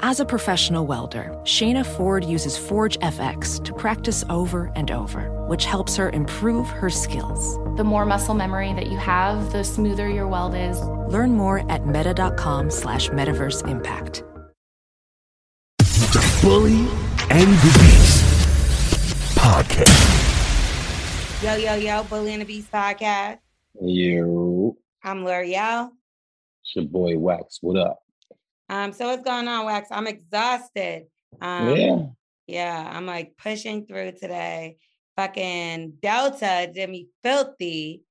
As a professional welder, Shayna Ford uses Forge FX to practice over and over, which helps her improve her skills. The more muscle memory that you have, the smoother your weld is. Learn more at meta.com slash metaverse impact. The Bully and the Beast podcast. Yo, yo, yo, Bully and the Beast podcast. Yo, I'm Lore'l. it's your boy Wax. What up? Um, so what's going on, Wax? I'm exhausted. Um, yeah. yeah, I'm like pushing through today. Fucking Delta did me filthy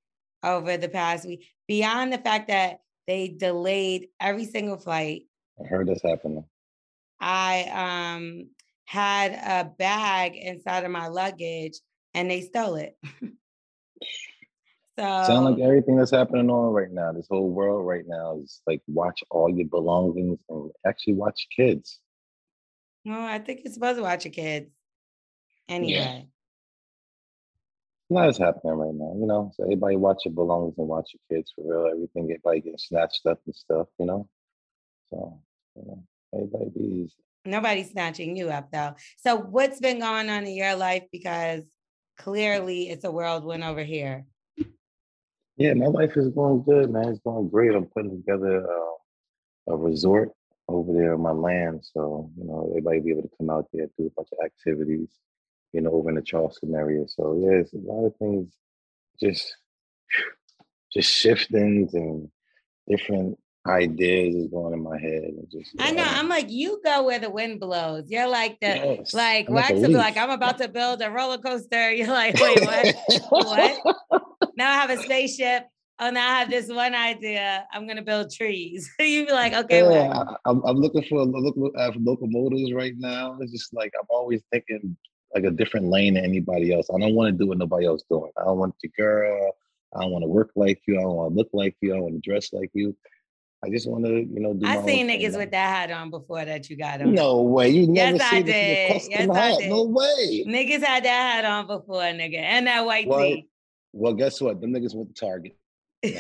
over the past week. Beyond the fact that they delayed every single flight, I heard this happening. I um had a bag inside of my luggage and they stole it. so Sound like everything that's happening on right now, this whole world right now is like watch all your belongings and actually watch kids. No, I think you're supposed to watch your kids. Anyway. A lot is happening right now, you know. So everybody watch your belongings and watch your kids for real. Everything everybody getting snatched up and stuff, you know. So you know, everybody be easy. Nobody's snatching you up though. So what's been going on in your life? Because clearly it's a whirlwind over here. Yeah, my life is going good, man. It's going great. I'm putting together uh, a resort over there on my land, so you know everybody be able to come out there do a bunch of activities, you know, over in the Charleston area. So yeah, it's a lot of things, just just shiftings and different ideas is going in my head. And just I know. I'm like, you go where the wind blows. You're like the Yes, like I'm like Wax a be like, I'm about to build a roller coaster. You're like, wait, what? what? Now I have a spaceship. Oh, now I have this one idea. I'm gonna build trees. you be like, okay, Yeah, Wax. I, I'm, I'm looking for look, uh, for locomotives right now. It's just like I'm always thinking like a different lane than anybody else. I don't want to do what nobody else doing. I don't want your girl. I don't want to work like you. I don't want to look like you. I want to dress like you. I just want to, you know, do. I seen niggas with that hat on before that you got on. No way. You Yes, never I seen this in did. custom Yes, I did. No way. Niggas had that hat on before, nigga, and that white Well, tee. well, guess what? Them niggas went to Target.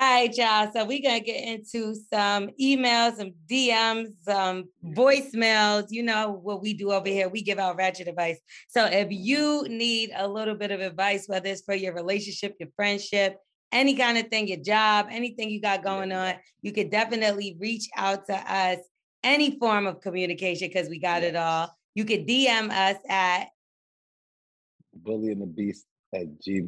All right, y'all. So we're gonna get into some emails, some DMs, some voicemails. You know what we do over here. We give out ratchet advice. So if you need a little bit of advice, whether it's for your relationship, your friendship, any kind of thing, your job, anything you got going on, you could definitely reach out to us. Any form of communication, because we got it all. You could DM us at Bully and the Beast at G.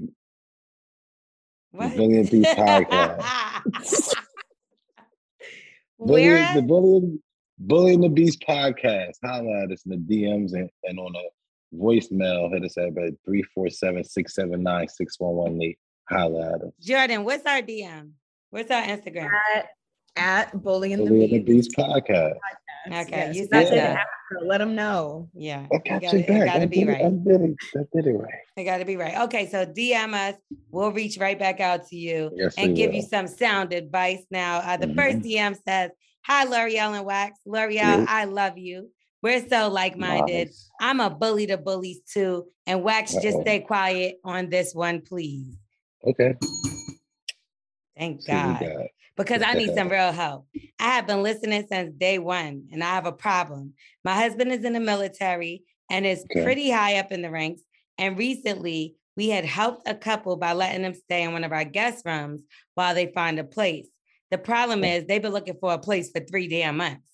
what? Bully and the Beast podcast. Bully, Where? the Bully, Bully and the Beast podcast. Holla at us in the DMs and, and on a voicemail. Hit us up at 347 679 6118. Holla at us. Jordan, what's our DM? What's our Instagram? at, at Bully and Bully and the the Beast. Beast podcast. Okay, you said it. that. Let them know. Yeah, I it got gotta, you it back. gotta I be did, it, I right. did it. I did it right. It gotta be right. Okay, so DM us. We'll reach right back out to you Yes, and we give you some sound advice. Now, uh, the first DM says, "Hi, Lore'l and Wax. Lore'l, Yeah. I love you. We're so like-minded. Nice. I'm a bully to bullies too. And Wax, just Uh-oh. stay quiet on this one, please. Okay. Thank See God." because I need some real help. I have been listening since day one and I have a problem. My husband is in the military and is Okay. pretty high up in the ranks. And recently, we had helped a couple by letting them stay in one of our guest rooms while they find a place. The problem oh. is they've been looking for a place for three damn months.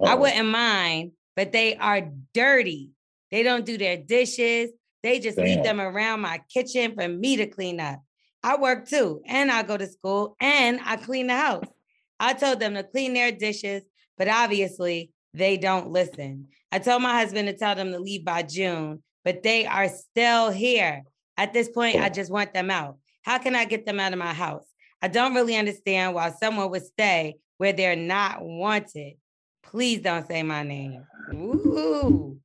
I Uh-oh. wouldn't mind, but they are dirty. They don't do their dishes. They just leave them around my kitchen for me to clean up. I work too, and I go to school and I clean the house. I told them to clean their dishes, but obviously they don't listen. I told my husband to tell them to leave by June, but they are still here. At this point, I just want them out. How can I get them out of my house? I don't really understand why someone would stay where they're not wanted. Please don't say my name. Ooh.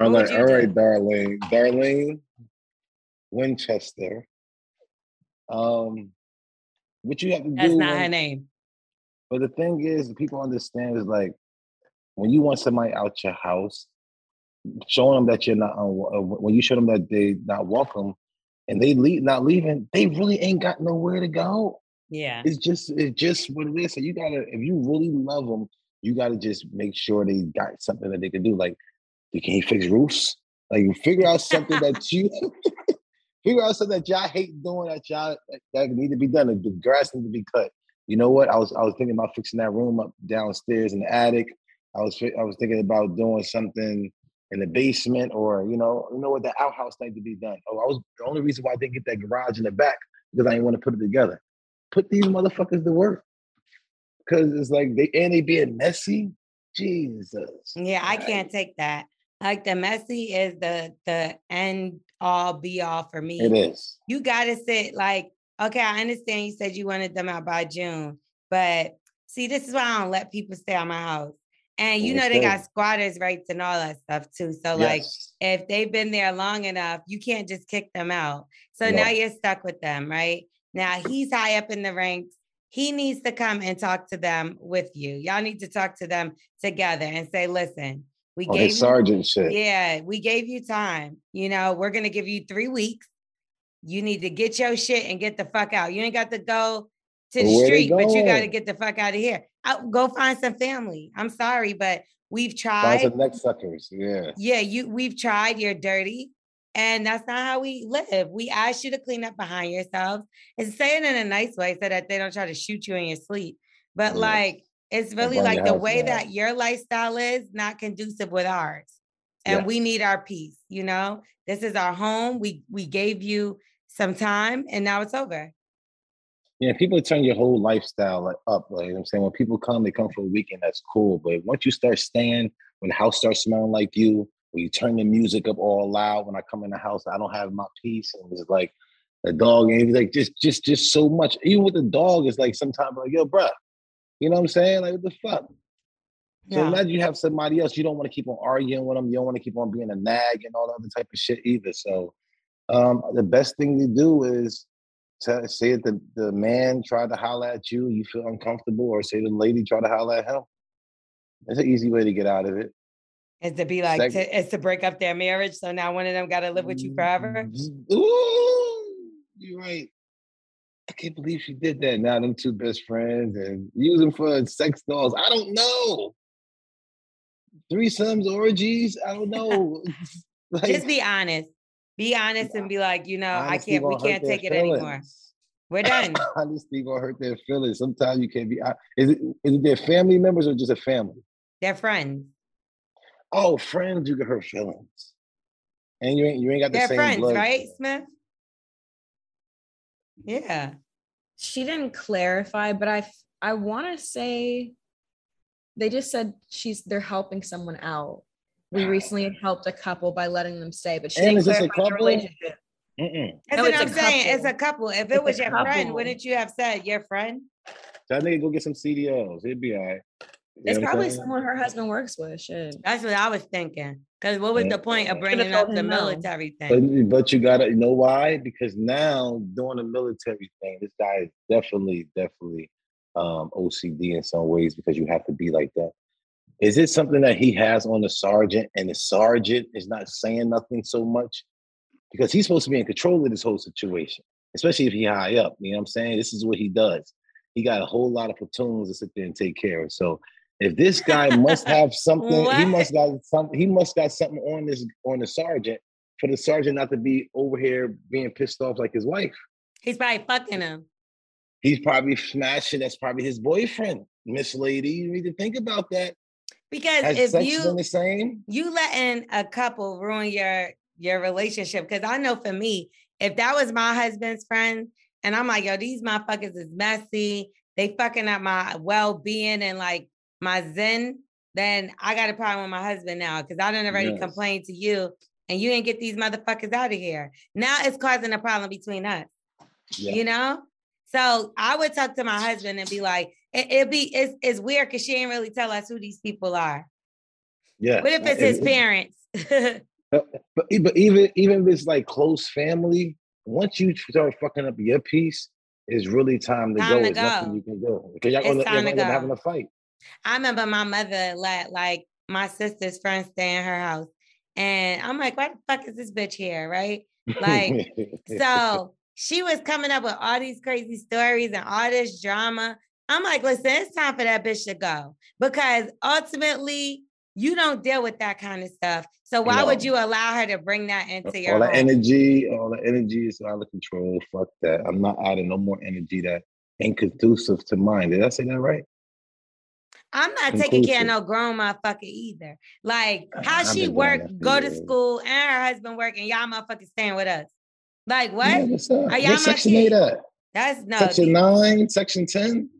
All right, all do? Darlene. Darlene Winchester. Um, what you have to That's do not when- her name. But the thing is, people understand is like when you want somebody out your house, showing them that you're not unwa- uh, when you show them that they not welcome, and they leave not leaving, they really ain't got nowhere to go. Yeah. It's just it's just what it is. So you gotta if you really love them, you gotta just make sure they got something that they can do. Like, can you fix roofs? Like, you figure out something that you figure out something that y'all hate doing that y'all that, need to be done. The grass needs to be cut. You know what? I was I was thinking about fixing that room up downstairs in the attic. I was I was thinking about doing something in the basement, or you know, you know what? The outhouse needs to be done. Oh, I was the only reason why I didn't get that garage in the back because I didn't want to put it together. Put these motherfuckers to work because it's like they and they being messy. Jesus. Yeah, I can't take that. Like the messy is the the end all be all for me. It is. You gotta sit like, okay, I understand you said you wanted them out by June, but see, this is why I don't let people stay on my house. And you know they got squatters rights and all that stuff too. So like if they've been there long enough, you can't just kick them out. So now you're stuck with them, right? Now he's high up in the ranks. He needs to come and talk to them with you. Y'all need to talk to them together and say, listen, we oh, on gave his you sergeant shit. yeah, we gave you time. You know, we're gonna give you three weeks. You need to get your shit and get the fuck out. You ain't got to go to the where street, but you got to get the fuck out of here. Out, go find some family. I'm sorry, but we've Find tried. some neck suckers. Yeah. Yeah, you we've tried. You're dirty. And that's not how we live. We ask you to clean up behind yourselves and say it in a nice way so that they don't try to shoot you in your sleep. But Yes. like, it's really like the way that your lifestyle is not conducive with ours. And we need our peace, you know? This is our home. We we gave you some time and now it's over. Yeah, people turn your whole lifestyle like up. Like you know I'm saying, when people come, they come for a weekend. That's cool. But once you start staying, when the house starts smelling like you, when you turn the music up all loud, when I come in the house, I don't have my peace, and it's like the dog, and it's like just, just, just so much. Even with the dog, it's like sometimes like, yo, bruh, you know what I'm saying? Like, what the fuck? So No. imagine you have somebody else, you don't want to keep on arguing with them, you don't want to keep on being a nag and all that other type of shit either. So um, the best thing to do is to say that the, the man tried to holler at you, you feel uncomfortable, or say the lady tried to holler at him. It's an easy way to get out of it. Is to be like Sec- to, is to break up their marriage. So now one of them gotta live with you forever. Ooh, you're right. I can't believe she did that. Now them two best friends and use them for sex dolls. I don't know. Threesomes, orgies. I don't know. Like, Just be honest. Be honest and be like, you know, I can't, we can't take it anymore. We're done. Honesty gonna hurt their feelings. Sometimes you can't be. Is it is it their family members or just a family? They're friends. Oh, friends, you can hurt feelings, and you ain't you ain't got the They're same friends, blood. right, Smith? Yeah. She didn't clarify, but I I want to say they just said she's they're helping someone out. We recently helped a couple by letting them stay, but she And didn't is a clarify the couple? relationship. Mm-mm. That's No, what I'm a saying. It's a couple. couple. If it a was your friend, couple. wouldn't you have said your friend? That nigga go get some CDLs. It'd be all right. You It's know what I'm probably someone her husband works with. Shit. That's what I was thinking. Because what was the point of bringing up the him no. military thing? But, but you gotta you know why? Because now doing the military thing, this guy is definitely, definitely um OCD in some ways because you have to be like that. Is it something that he has on the sergeant and the sergeant is not saying nothing so much? Because he's supposed to be in control of this whole situation, especially if he high up. You know what I'm saying? This is what he does. He got a whole lot of platoons to sit there and take care of. So if this guy must have something, he must got some he must got something on this on the sergeant for the sergeant not to be over here being pissed off like his wife. He's probably fucking him. He's probably smashing. That's probably his boyfriend, Miss Lady. You need to think about that. Because Has if you the same? you letting a couple ruin your your relationship because i know for me if that was my husband's friend and i'm like yo these motherfuckers is messy they fucking up my well-being and like my zen then i got a problem with my husband now because i done already Yes. complained to you and you didn't get these motherfuckers out of here now it's causing a problem between us Yeah. you know? So I would talk to my husband and be like, it, it'd be it's, it's weird because she ain't really tell us who these people are. Yeah. What if it's his parents? But, but but even even if it's like close family, once you start fucking up your piece, it's really time to Time go. to There's nothing you can do because y'all It's gonna, y'all to gonna go. having a fight. I remember my mother let like my sister's friend stay in her house. And I'm like, why the fuck is this bitch here? Right. Like, so she was coming up with all these crazy stories and all this drama. I'm like, listen, it's time for that bitch to go because ultimately you don't deal with that kind of stuff. So why would you allow her to bring that into your all the energy, all the energy is out of control. Fuck that. I'm not adding no more energy that ain't conducive to mine. Did I say that right? I'm not taking care of no grown motherfucker either. Like how I've she work, go to school, and her husband work, and y'all motherfuckers staying with us. Like what? Yeah, what's up? Are y'all my section eight at? That's no. section the- nine, section ten.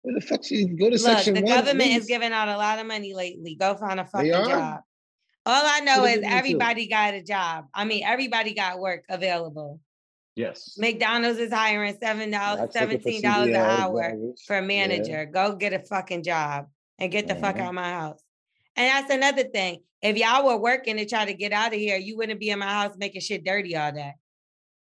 Where the fuck you go to Look, section the one? at government is giving out a lot of money lately. Go find a fucking job. All I know What is giving it to? everybody got a job. I mean, everybody got work available. Yes. McDonald's is hiring seven dollars, That's looking for seventeen dollars an hour for a Yeah. manager. Go get a fucking job and get the fuck Mhm. out of my house. And that's another thing. If y'all were working to try to get out of here, you wouldn't be in my house making shit dirty all day.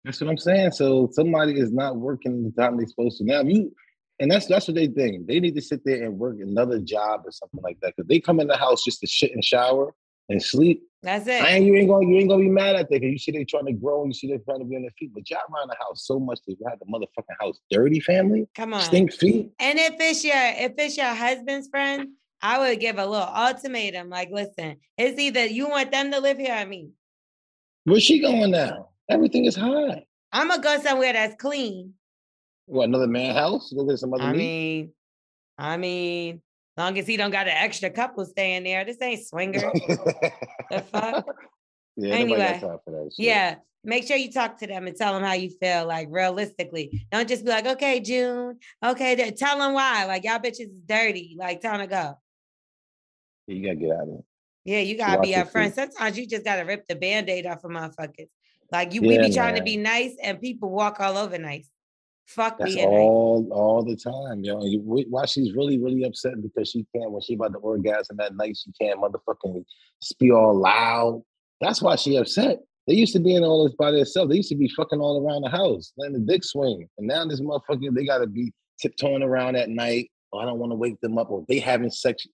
That's what I'm saying. So somebody is not working the time they're supposed to. Now you and that's that's what they think. They need to sit there and work another job or something like that. Because they come in the house just to shit and shower and sleep. That's I it. ain't, you ain't gonna you ain't gonna be mad at that because you see they trying to grow and you see they trying to be on their feet. But y'all around the house so much that you have the motherfucking house dirty family, Come on. stink feet. And if it's your if it's your husband's friend, I would give a little ultimatum. Like, listen, it's either you want them to live here or me. Where's she going now? Everything is high. I'm gonna go somewhere that's clean. What another man house? Go get some other I meat? mean, I mean, long as he don't got an extra couple staying there, this ain't swinger. the fuck? Yeah, Anyway, got time for that shit. Yeah. Make sure you talk to them and tell them how you feel, like realistically. Don't just be like, okay, June. Okay, then tell them why. Like y'all bitches is dirty. Like time to go. Yeah, You gotta get out of it. Yeah, you gotta Watch be upfront. Sometimes you just gotta rip the band-aid off of motherfuckers. Like you we be trying to be nice and people walk all over nice. Fuck That's nice. all all the time, yo. You- Why she's really, really upset because she can't when she about to orgasm that night, she can't motherfucking speak all loud. That's why she upset. They used to be in all this by themselves. They used to be fucking all around the house, letting the dick swing. And now this motherfucker, they gotta be tiptoeing around at night. Oh, I don't want to wake them up, or they having sex.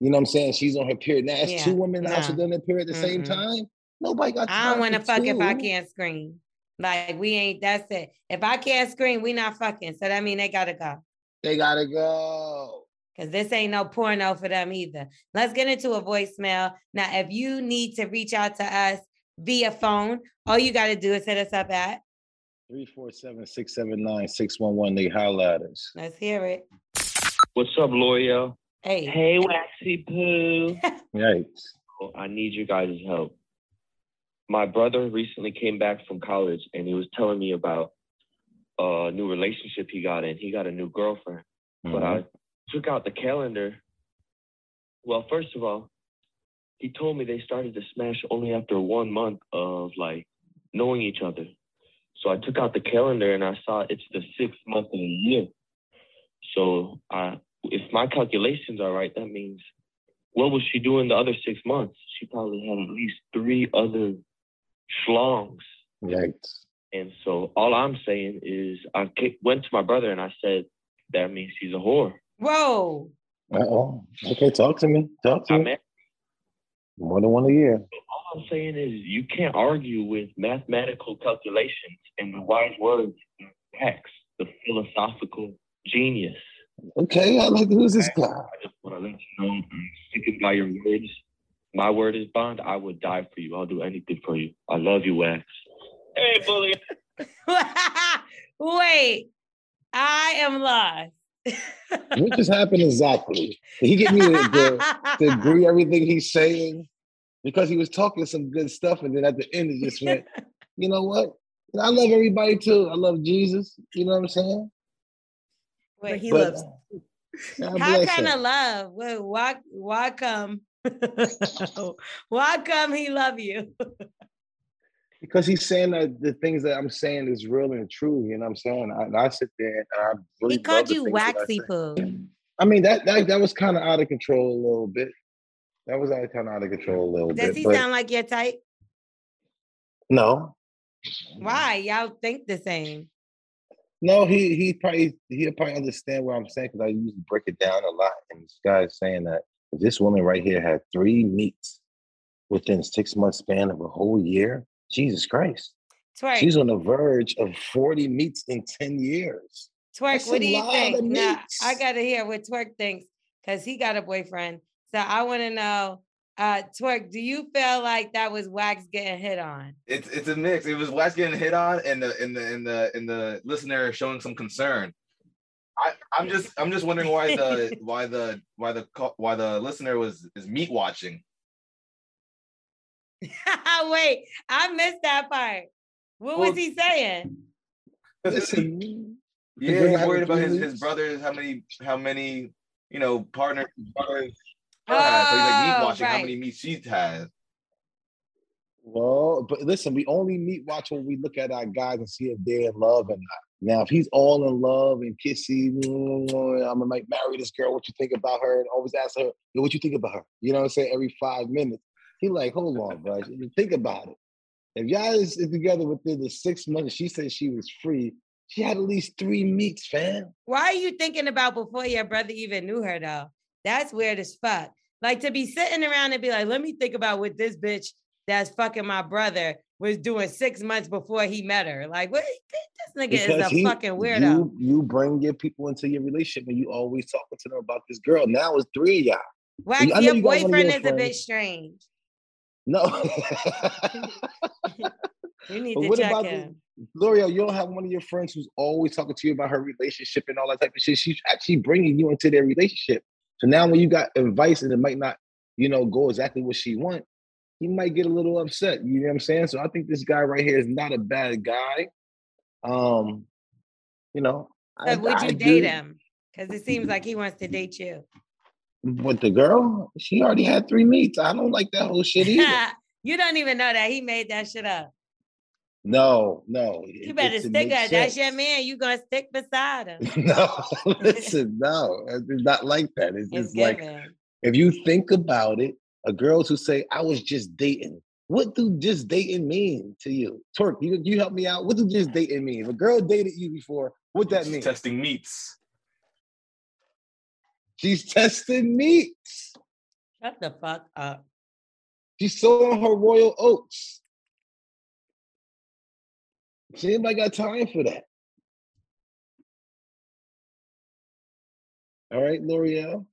You know what I'm saying? She's on her period. Now it's Yeah, two women in the house no. with on their period at the same Mm-mm. time. Nobody got. I don't want to fuck if I can't scream. Like we ain't. That's it. If I can't scream, we not fucking. So that mean they gotta go. They gotta go. Cause this ain't no porno for them either. Let's get into a voicemail now. If you need to reach out to us via phone, all you gotta do is hit us up at. 347-679-611. They holla at us. Let's hear it. What's up, Lore'l? Hey. Hey, Waxy Poo. Yikes. I need you guys' help. My brother recently came back from college and he was telling me about a new relationship he got in. He got a new girlfriend. But I mm-hmm. took out the calendar. Well, first of all, he told me they started to smash only after one month of like knowing each other. So I took out the calendar and I saw it's the sixth month of the year. So I, if my calculations are right, that means what was she doing the other six months? She probably had at least three other schlongs. Yikes. And so all I'm saying is I went to my brother and I said, that means she's a whore. Whoa. Uh-oh. Okay, talk to me. Talk to I me. mean, More than one a year. all I'm saying is you can't argue with mathematical calculations and the wise words of X, the philosophical genius. Okay, I like who's this guy? I just want to let you know I'm sticking by your words. My word is bond. I would die for you. I'll do anything for you. I love you, Wax. Hey, bully. Wait. I am lost. What just happened exactly? Did he get me to, to, to agree everything he's saying? Because he was talking some good stuff, and then at the end it just went, you know what? I love everybody too. I love Jesus. You know what I'm saying? But Wait, he But- loves God How bless kind of love? Wait, why why come? why come he love you? Because he's saying that the things that I'm saying is real and true. You know what I'm saying? I, and I sit there and I really he called you things that I waxy poo. I mean that that that was kind of out of control a little bit. That was kind of out of control a little Does bit. Does he sound like your type? no, Why? Y'all think the same. no, he he probably he'll probably understand what I'm saying because I usually break it down a lot. And this guy is saying that this woman right here had three meets within six months span of a whole year. Jesus Christ, Twerk. she's on the verge of 40 meets in 10 years. Twerk, That's what do you lot think? of Nah. I gotta hear what Twerk thinks because he got a boyfriend. So I want to know, uh, Twerk, do you feel like that was Wax getting hit on? It's it's a mix. It was Wax getting hit on, and the and the and the and the listener showing some concern. I I'm just I'm just wondering why the why the why the why the listener was is meat watching. Wait, I missed that part. What was he saying? Listen, Yeah, he's worried about his, his brothers, how many how many you know partners his brothers had. So he's like meat Oh, watching how many meat she has. Well, but listen, we only meat watch when we look at our guys and see if they're in love or not. Now, if he's all in love and kissy, I'm gonna like marry this girl. What you think about her? And always ask her, Yo, what you think about her? You know what I'm saying? Every five minutes. He like, hold on, bro. Think about it. If y'all is is together within the six months, she said she was free. She had at least three meets, fam. Why are you thinking about before your brother even knew her though? That's weird as fuck. Like to be sitting around and be like, let me think about what this bitch that's fucking my brother was doing six months before he met her. Like, what? This nigga is a he- fucking weirdo. You, you bring your people into your relationship and you always talking to them about this girl. Now it's three of y'all. I your you got one of boyfriend is a bit strange. No. You need But to what check about him. the, Lore'l, you don't have one of your friends who's always talking to you about her relationship and all that type of shit. She's actually bringing you into their relationship. So now when you got advice and it might not, you know, go exactly what she want, he might get a little upset. You know what I'm saying? So I think this guy right here is not a bad guy. Um, you know, I, So would I you do- date him? Because it seems like he wants to date you. With the girl, she already had three meets. I don't like that whole shit either. you don't even know that he made that shit up. no, no. You better stick up. That's your man. You gonna stick beside him. No, listen, no, it's not like that. It's It's just like given. if you think about it, a girls who say I was just dating. What do just dating mean to you? Twerk, you you help me out. What do just dating mean? If a girl dated you before, what that She's mean? testing meats. She's testing meats. Shut the fuck up. She's sowing her royal oats. She anybody got time for that? All right, Lore'l.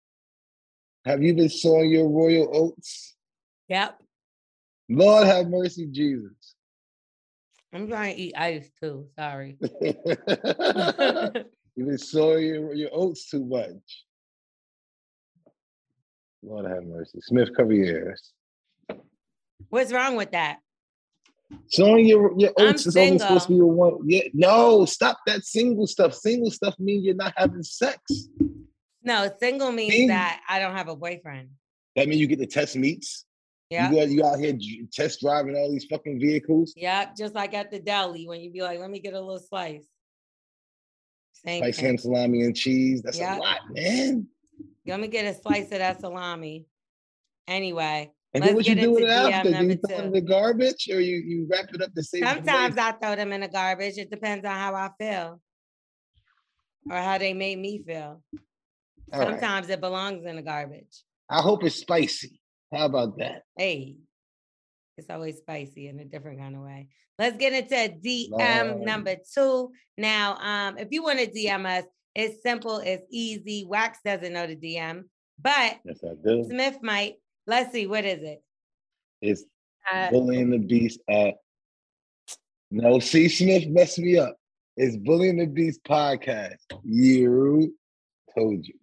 Have you been sowing your royal oats? Yep. Lord have mercy, Jesus. I'm trying to eat ice too. Sorry. You've been sowing your, your oats too much. Lord have mercy. Smith, cover your ears. What's wrong with that? Sowing your, your I'm oats is only supposed to be a one. Yeah, no, stop that single stuff. Single stuff means you're not having sex. No, single means See? that I don't have a boyfriend. That means you get to test meets. Yeah. You go, you out here test driving all these fucking vehicles. Yep. Just like at the deli when you be like, let me get a little slice. Same thing. ham salami and cheese. That's Yeah. a lot, man. Let me get a slice of that salami. Anyway, And then what you do with it after? Do you throw in the garbage or you, you wrap it up the same Sometimes I throw them in the garbage. It depends on how I feel or how they made me feel. All right. Sometimes it belongs in the garbage. I hope it's spicy. How about that? Hey, it's always spicy in a different kind of way. Let's get into DM Lord. number two. Now, um, if you want to DM us, it's simple, it's easy. Wax doesn't know the DM, but Yes, I do. Smith might. Let's see, what is it? It's bullying the beast at. No, C. Smith messed me up. It's bullying the beast podcast. You told you.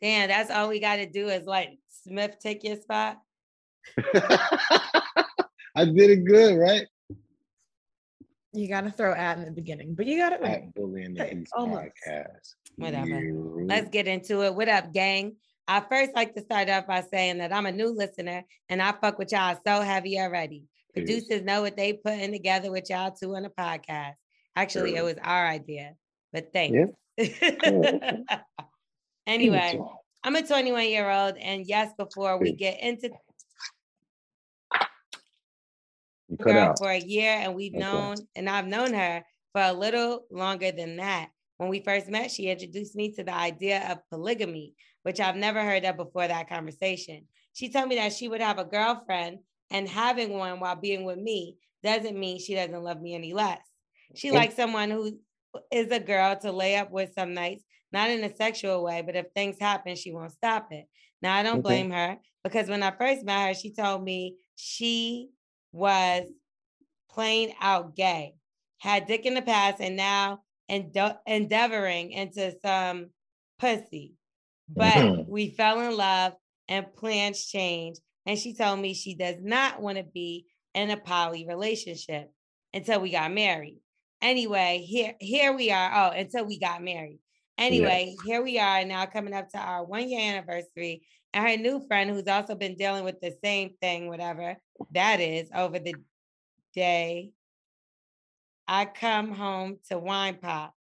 Damn, that's all we got to do is let Smith take your spot. I did it good, right? You gotta throw at in the beginning, but you got it right. At bullying the Hey, almost. podcast. Whatever. You. Let's get into it. What up, gang? I first like to start off by saying that I'm a new listener and I fuck with y'all so heavy already. Producers know what they putting together with y'all two on the podcast. Actually, it was our idea, but thanks. Yeah. Oh, anyway, I'm a 21 year old, and yes, before we get into girl for a year, and we've okay. known, and I've known her for a little longer than that. When we first met, she introduced me to the idea of polygamy, which I've never heard of before that conversation. She told me that she would have a girlfriend, and having one while being with me doesn't mean she doesn't love me any less. She likes someone who is a girl to lay up with some nights, not in a sexual way, but if things happen, she won't stop it. Now, I don't okay. blame her because when I first met her, she told me she was plain out gay, had dick in the past, and now ende- endeavoring into some pussy. But mm-hmm. we fell in love and plans changed. And she told me she does not want to be in a poly relationship until we got married. Anyway, here here we are. Oh, until we got married. Anyway, yeah. here we are now coming up to our one year anniversary. And her new friend, who's also been dealing with the same thing, whatever that is, over the day. I come home to wine pop,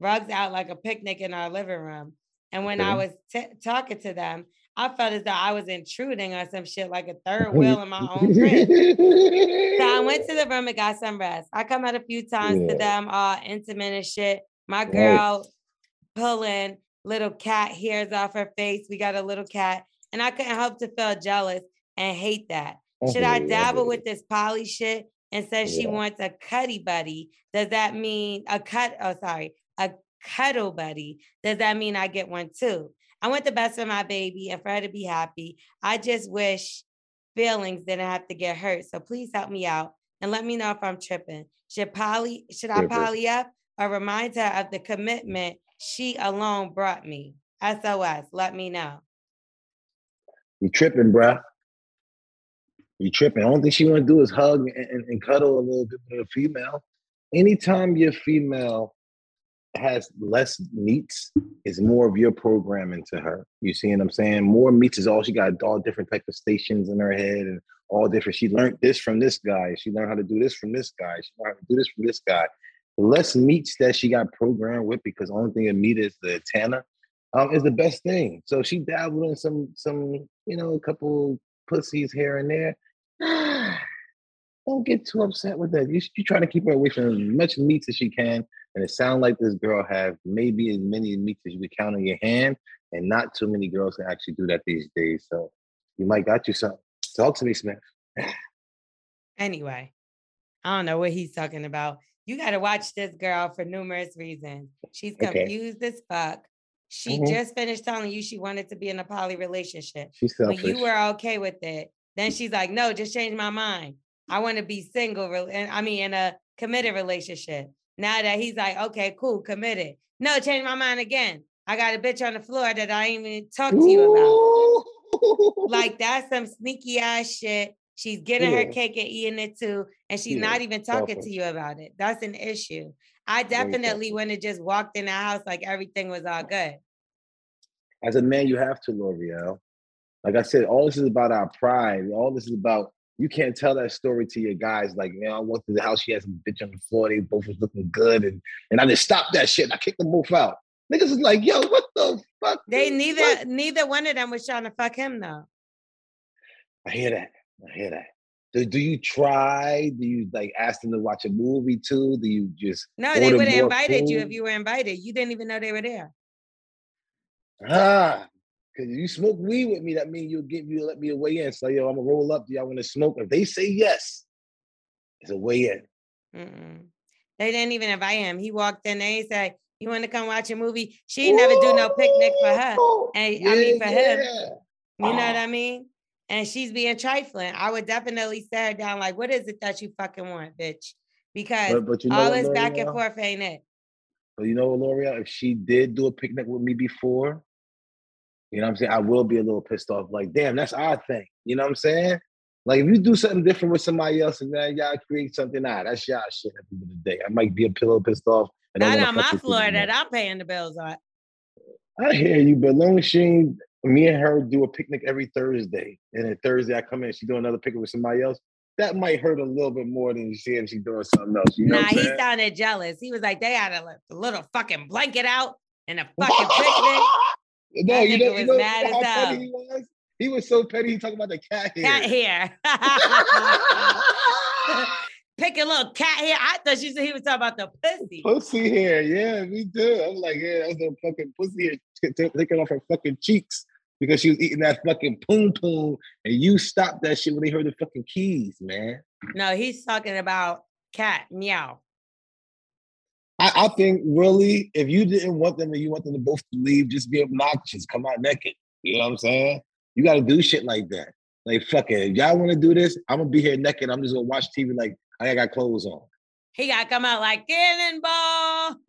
rugs out like a picnic in our living room. And when okay. I was t- talking to them, I felt as though I was intruding on some shit like a third wheel in my own crib. so I went to the room and got some rest. I come out a few times yeah. to them, all intimate and shit. My girl. Pulling little cat hairs off her face. We got a little cat. And I couldn't help to feel jealous and hate that. Oh, should I dabble with this poly shit and says yeah. she wants a cuddy buddy? Does that mean a cut? Oh, sorry, a cuddle buddy. Does that mean I get one too? I want the best for my baby and for her to be happy. I just wish feelings didn't have to get hurt. So please help me out and let me know if I'm tripping. Should poly should I poly up or remind her of the commitment she alone brought me? SOS, let me know. You tripping, bruh. You tripping. The only thing she want to do is hug and, and, and cuddle a little bit with a female. Anytime your female has less meats is more of your programming to her. You see what I'm saying? More meats is all she got all different type of stations in her head and all different. She learned this from this guy. She learned how to do this from this guy. She learned how to do this from this guy. The less meats that she got programmed with, because the only thing in meat is the tanner, um, is the best thing. So she dabbled in some some, you know, a couple pussies here and there. Don't get too upset with that. You, you try to keep her away from as much meat as she can and it sounds like this girl have maybe as many meats as you can count on your hand, and not too many girls can actually do that these days. So you might got you. Talk to me, Smith. anyway, I don't know what he's talking about. You got to watch this girl for numerous reasons. She's confused okay. as fuck. She mm-hmm. just finished telling you she wanted to be in a poly relationship. She's selfish. When you were okay with it, then she's like, "No, just change my mind. I want to be single. And I mean, in a committed relationship." Now that he's like, okay, cool, committed. No, change my mind again. I got a bitch on the floor that I ain't even talk to you about. like that's some sneaky ass shit. She's getting yeah. her cake and eating it too, and she's yeah. not even talking to you about it. That's an issue. I definitely wouldn't have just walked in the house like everything was all good. As a man, you have to, Lore'l. Like I said, all this is about our pride. All this is about you can't tell that story to your guys like, man, I went to the house, she had some bitch on the floor, they both was looking good, and and I just stopped that shit. I kicked them both out. Niggas is like, yo, what the fuck? They neither what? neither one of them was trying to fuck him though. I hear that. I hear that. Do, do you try? Do you like ask them to watch a movie too? Do you just no? They would have invited food? you if you were invited. You didn't even know they were there. Ah, Cause you smoke weed with me, that means you'll give you let me a way in. So yo, I'm gonna roll up. Do y'all want to smoke? If they say yes, it's a way in. Mm-mm. They didn't even invite him. He walked in. And they said, "You want to come watch a movie?" She never do no picnic for her, and yeah, I mean for yeah. him. You know what I mean? And she's being trifling. I would definitely sit her down. Like, what is it that you fucking want, bitch? Because but, but you know all this back and forth ain't it. But you know what, Lore'l? If she did do a picnic with me before, you know what I'm saying? I will be a little pissed off. Like, damn, that's our thing. You know what I'm saying? Like, if you do something different with somebody else and then y'all create something out, that's y'all shit at the end of the day. I might be a pillow pissed off. Not on my floor that I'm paying the bills on. I hear you, but long as she ain't, me and her do a picnic every Thursday. And then Thursday I come in, she do another picnic with somebody else. that might hurt a little bit more than she doing something else. You know nah, he saying? sounded jealous. He was like, they had a, a little fucking blanket out and a fucking picnic. no, That you know, nigga you was know mad how as hell. petty he was. He was so petty. He talking about the cat hair. Cat hair. Pick a little cat hair. I thought you said he was talking about the pussy. Pussy hair, yeah, me too. I'm like, yeah, that's the fucking pussy hair taking off her fucking cheeks because she was eating that fucking poom poom, and you stopped that shit when they heard the fucking keys, man. No, he's talking about cat meow. I, I think really, if you didn't want them and you want them to both leave, just be obnoxious, come out naked. You know what I'm saying? You got to do shit like that. Like fuck it, if y'all want to do this, I'm gonna be here naked. I'm just gonna watch TV like I got clothes on. He got to come out like cannonball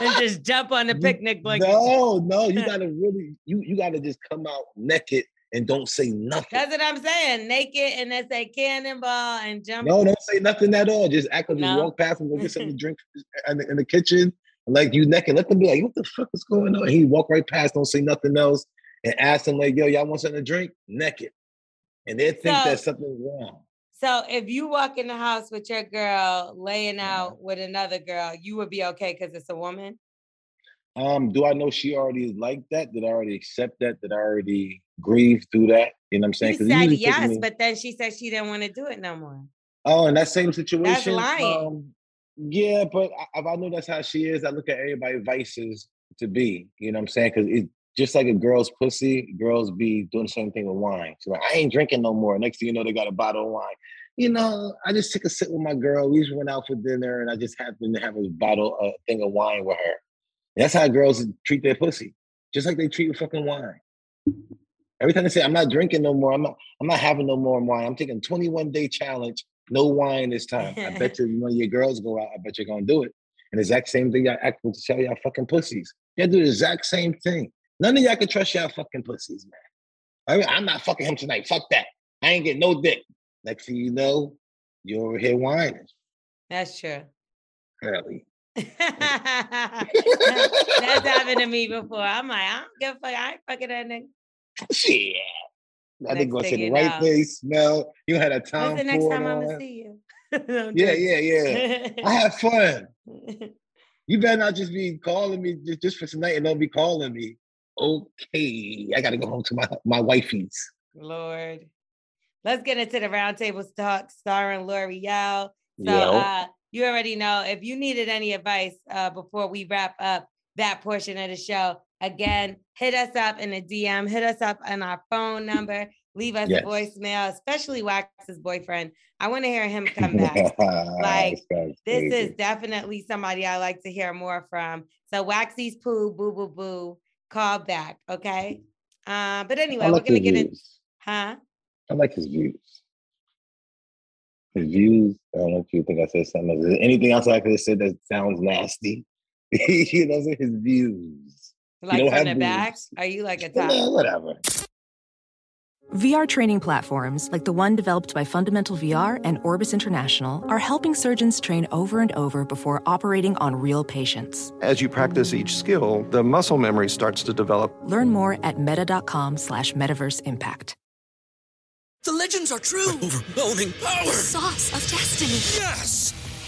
and just jump on the picnic blanket. No, no, you gotta really, you you gotta just come out naked and don't say nothing. That's what I'm saying. Naked and then say cannonball and jump. No, don't say nothing at all. Just act like No. you walk past and go get something to drink uh, in the, in the kitchen, like you naked. Let them be like, "What the fuck is going on?" And he walk right past, don't say nothing else, and ask them like, "Yo, y'all want something to drink?" Naked, and they think So- that something's wrong. So if you walk in the house with your girl Uh-huh. laying out with another girl, you would be okay because it's a woman. Um, do I know she already is like that? Did I already accept that? Did I already grieve through that? You know what I'm saying? She said yes, me- but then she said she didn't want to do it no more. Oh, in that same situation. lying. Um, yeah, but I- if I know that's how she is, I look at everybody vices to be. You know what I'm saying? Because it just like a girl's pussy, girls be doing the same thing with wine. She's like, I ain't drinking no more. Next thing you know, they got a bottle of wine. You know, I just took a sip with my girl. We just went out for dinner, and I just happened to have a bottle, a thing of wine with her. That's how girls treat their pussy, just like they treat with fucking wine. Every time they say, "I'm not drinking no more," I'm not, I'm not having no more wine. I'm taking 21 day challenge, no wine this time. I bet you when your girls go out, I bet you're gonna do it. And the exact same thing y'all act to tell y'all fucking pussies. Y'all do the exact same thing. None of y'all can trust y'all fucking pussies, man. I mean, I'm not fucking him tonight. Fuck that. I ain't getting no dick. Next thing you know, you're over here whining. That's true. Early. That's happened to me before. I'm like, I don't give a fuck. I ain't fucking that nigga. Shit. That Next nigga gonna say the right know. place, smell. You had a time When's the next time I'm gonna see you? Yeah, yeah, yeah. I have fun. You better not just be calling me just, just for tonight and don't be calling me. Okay, I gotta go home to my my wifey's. Lord. Let's get into the roundtable talk starring Lore'l. So uh, you already know if you needed any advice uh, before we wrap up that portion of the show, again, hit us up in the DM, hit us up on our phone number, leave us Yes. a voicemail, especially Wax's boyfriend. I want to hear him come back. Like, This is definitely somebody I like to hear more from. So Waxy's poo, boo, boo, boo, call back. Okay. Uh, but anyway, I we're gonna get in, huh? I like his views. His views. I don't know if you think I said something. Is there anything else I could have said that sounds nasty? you know, his views. Like from the back? Are you like a Yeah, whatever. VR training platforms, like the one developed by Fundamental VR and Orbis International, are helping surgeons train over and over before operating on real patients. As you practice each skill, the muscle memory starts to develop. Learn more at meta.com slash metaverse impact. The legends are true. overwhelming power! Sauce of destiny. Yes!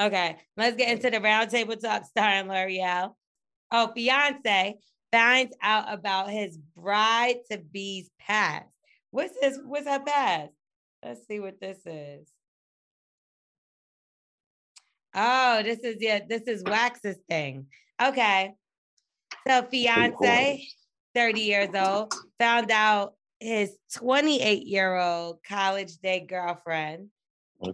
Okay, let's get into the roundtable talk starring Lore'l. Oh, fiance finds out about his bride to be's past. What's this? What's her past? Let's see what this is. Oh, this is yeah, this is Wax's thing. Okay. So fiance, 30 years old, found out his 28 year old college day girlfriend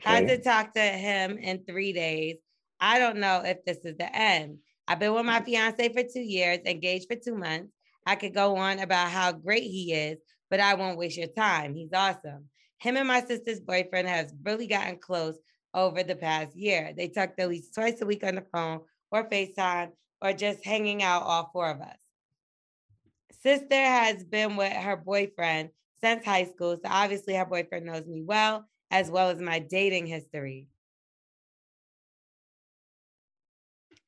had to talk to him in three days. I don't know if this is the end. I've been with my fiance for two years, engaged for two months. I could go on about how great he is, but I won't waste your time. He's awesome. Him and my sister's boyfriend has really gotten close over the past year. They talk at least twice a week on the phone or FaceTime or just hanging out, all four of us. Sister has been with her boyfriend since high school, so obviously her boyfriend knows me well, as well as my dating history.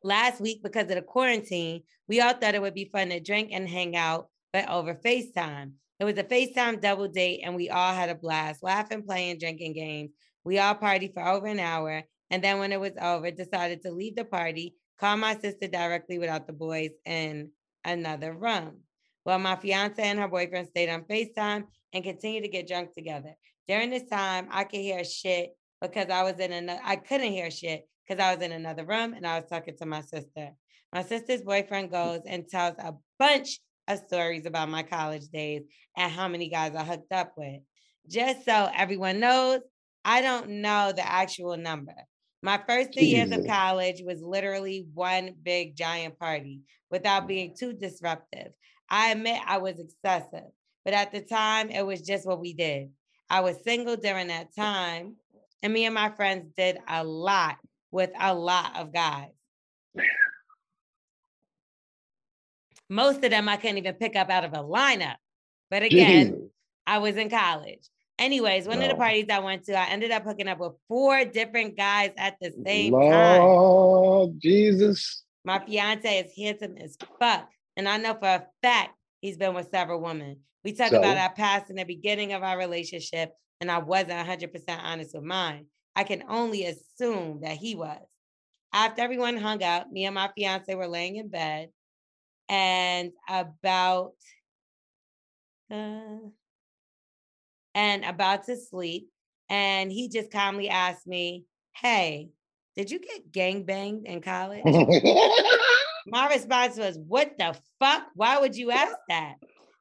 Last week, because of the quarantine, we all thought it would be fun to drink and hang out, but over FaceTime. It was a FaceTime double date, and we all had a blast, laughing, playing, drinking games. We all partied for over an hour, and then when it was over, decided to leave the party, call my sister directly without the boys in another room. Well, my fiance and her boyfriend stayed on FaceTime and continued to get drunk together. During this time, I could hear shit because I was in another, I couldn't hear shit because I was in another room and I was talking to my sister. My sister's boyfriend mm. goes and tells a bunch of stories about my college days and how many guys I hooked up with. Just so everyone knows, I don't know the actual number. My first three years of college was literally one big giant party without being too disruptive. I admit I was excessive, but at the time, it was just what we did. I was single during that time, and me and my friends did a lot with a lot of guys. Most of them I couldn't even pick up out of a lineup. But again. I was in college. Anyways, one of the parties I went to, I ended up hooking up with four different guys at the same time. Lord Jesus. My fiance is handsome as fuck. And I know for a fact he's been with several women. We talk about our past in the beginning of our relationship, and I wasn't 100% honest with mine. I can only assume that he was. After everyone hung out, me and my fiance were laying in bed, and about uh, and about to sleep, and he just calmly asked me, "Hey, did you get gang banged in college?" My response was, What the fuck? Why would you ask that?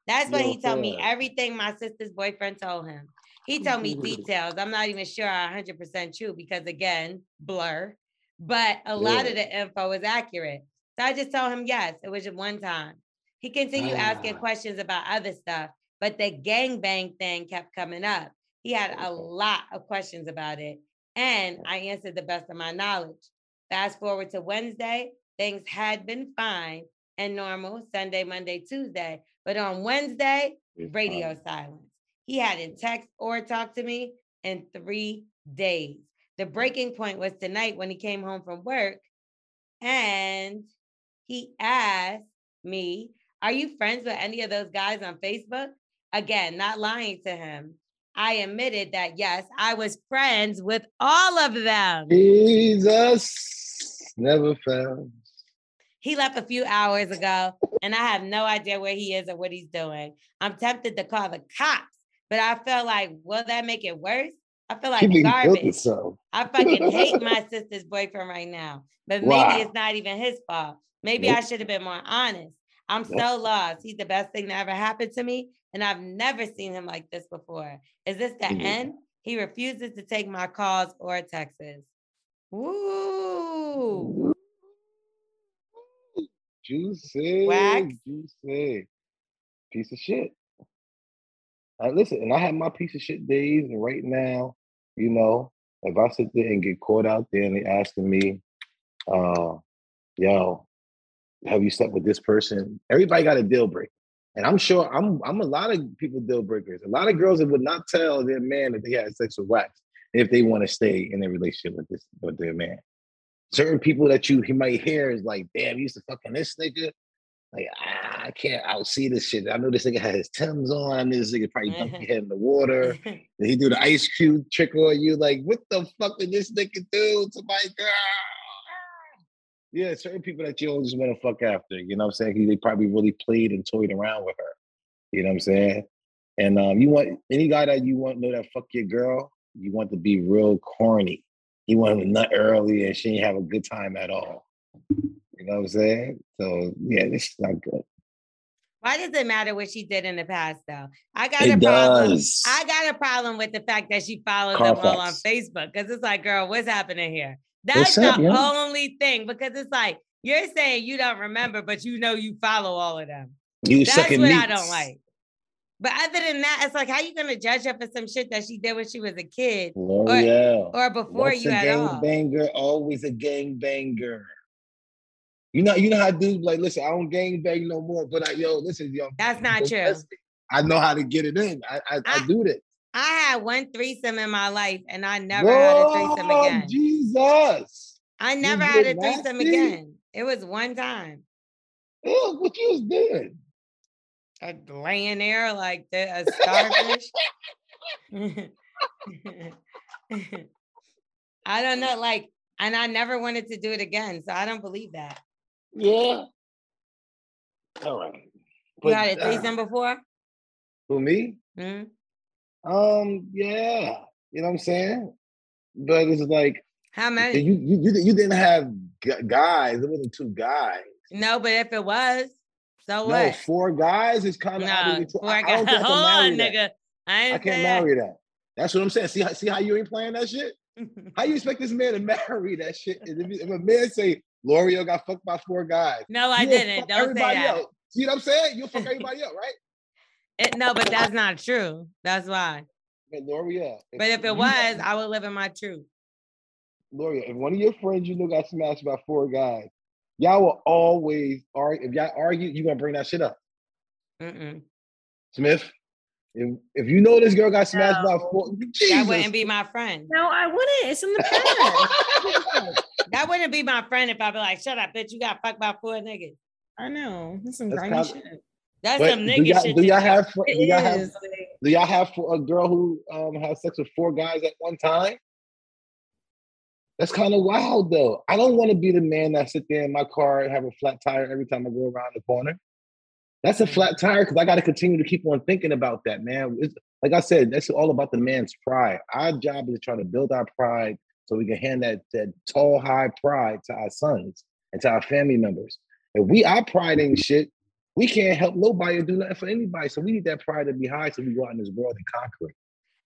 That's when Yo, he told me everything my sister's boyfriend told him. He told me details. I'm not even sure are 100% true because, again, blur, but a lot of the info is accurate. So I just told him, Yes, it was just one time. He continued asking Ah. questions about other stuff, but the gangbang thing kept coming up. He had a lot of questions about it, and I answered the best of my knowledge. Fast forward to Wednesday, things had been fine and normal Sunday, Monday, Tuesday. But on Wednesday, radio silence. He hadn't text or talked to me in three days. The breaking point was tonight when he came home from work and he asked me, Are you friends with any of those guys on Facebook? Again, not lying to him. I admitted that yes, I was friends with all of them. Jesus never found. He left a few hours ago, and I have no idea where he is or what he's doing. I'm tempted to call the cops, but I feel like, will that make it worse? I feel like He been killed garbage. himself. I fucking hate my sister's boyfriend right now, but maybe Wow. it's not even his fault. Maybe I should have been more honest. I'm Yep. so lost. He's the best thing that ever happened to me, and I've never seen him like this before. Is this the end? He refuses to take my calls or texts. Woo! Juicy. Wax. Juicy. Piece of shit. Uh, listen, and I have my piece of shit days, and right now, you know, if I sit there and get caught out there and they asking me, uh, yo, have you slept with this person? Everybody got a deal breaker. And I'm sure I'm I'm a lot of people deal breakers. A lot of girls that would not tell their man that they had sex with wax if they want to stay in a relationship with this with their man. Certain people that you he might hear is like, damn, you used to fucking this nigga. Like, ah, I can't outsee this shit. I know this nigga had his Tim's on. I know this nigga probably dunked your head in the water. Then he do the ice cube trick on you. Like, what the fuck did this nigga do to my girl? Yeah, certain people that you just want to fuck after. You know what I'm saying? They probably really played and toyed around with her. You know what I'm saying? And um, you want any guy that you want know that fuck your girl, you want to be real corny. He wanted to nut early and she didn't have a good time at all. You know what I'm saying? So yeah, this is not good. Why does it matter what she did in the past, though? I got It a problem. does. I got a problem with the fact that she follows them all on Facebook because it's like, girl, what's happening here? That's up, the yo? only thing because it's like you're saying you don't remember, but you know you follow all of them. You That's what I don't like. But other than that, it's like, how you gonna judge her for some shit that she did when she was a kid, oh, Lore'l. or before Once you a at gang all? banger, always a gang banger. You know, you know how dudes like, listen, I don't gang bang no more, but I yo, listen, yo. That's not true. I know how to get it in. I I, I, do that. I had one threesome in my life, and I never had a threesome again. Jesus. I never had a threesome nasty? again. It was one time. Ew, what you was doing? Uh, laying there like the, a starfish. I don't know, like, and I never wanted to do it again, so I don't believe that. Yeah. All right. You had a uh, threesome before? Who me? Hmm? Um, yeah. You know what I'm saying? But it's like How many? you you you, you didn't have guys. It wasn't two guys. No, but if it was, so No, what? four guys is kind of No, four I, I don't think I can Hold on, that. nigga. I I can't say marry that. That's what I'm saying. See how see how you ain't playing that shit? How you expect this man to marry that shit? If, if a man say Lore'l got fucked by four guys, No, I didn't. Don't say everybody that. else. See what I'm saying? You'll fuck everybody else, right? It, no, but that's not true. That's why. But Lore'l. But if it was, I would live in my truth. Lore'l, if one of your friends you know got smashed by four guys, y'all will always argue. If y'all argue, you're gonna bring that shit up. Mm-mm. Smith, if, if you know this girl got smashed by four, That wouldn't be my friend. No, I wouldn't. It's in the past. That wouldn't be my friend if I'd be like, shut up, bitch, you got fucked by four niggas. I know. That's some That's grimy kinda- shit. That's But some do nigga y'all, shit. do y'all do. have do y'all have do y'all have a girl who um has sex with four guys at one time? That's kind of wild though. I don't want to be the man that sit there in my car and have a flat tire every time I go around the corner. That's a Mm. flat tire because I got to continue to keep on thinking about that, man. It's, like I said, that's all about the man's pride. Our job is to try to build our pride so we can hand that that tall, high pride to our sons and to our family members. If we our pride ain't shit, we can't help nobody or do nothing for anybody. So we need that pride to be high so we go out in this world and conquer it.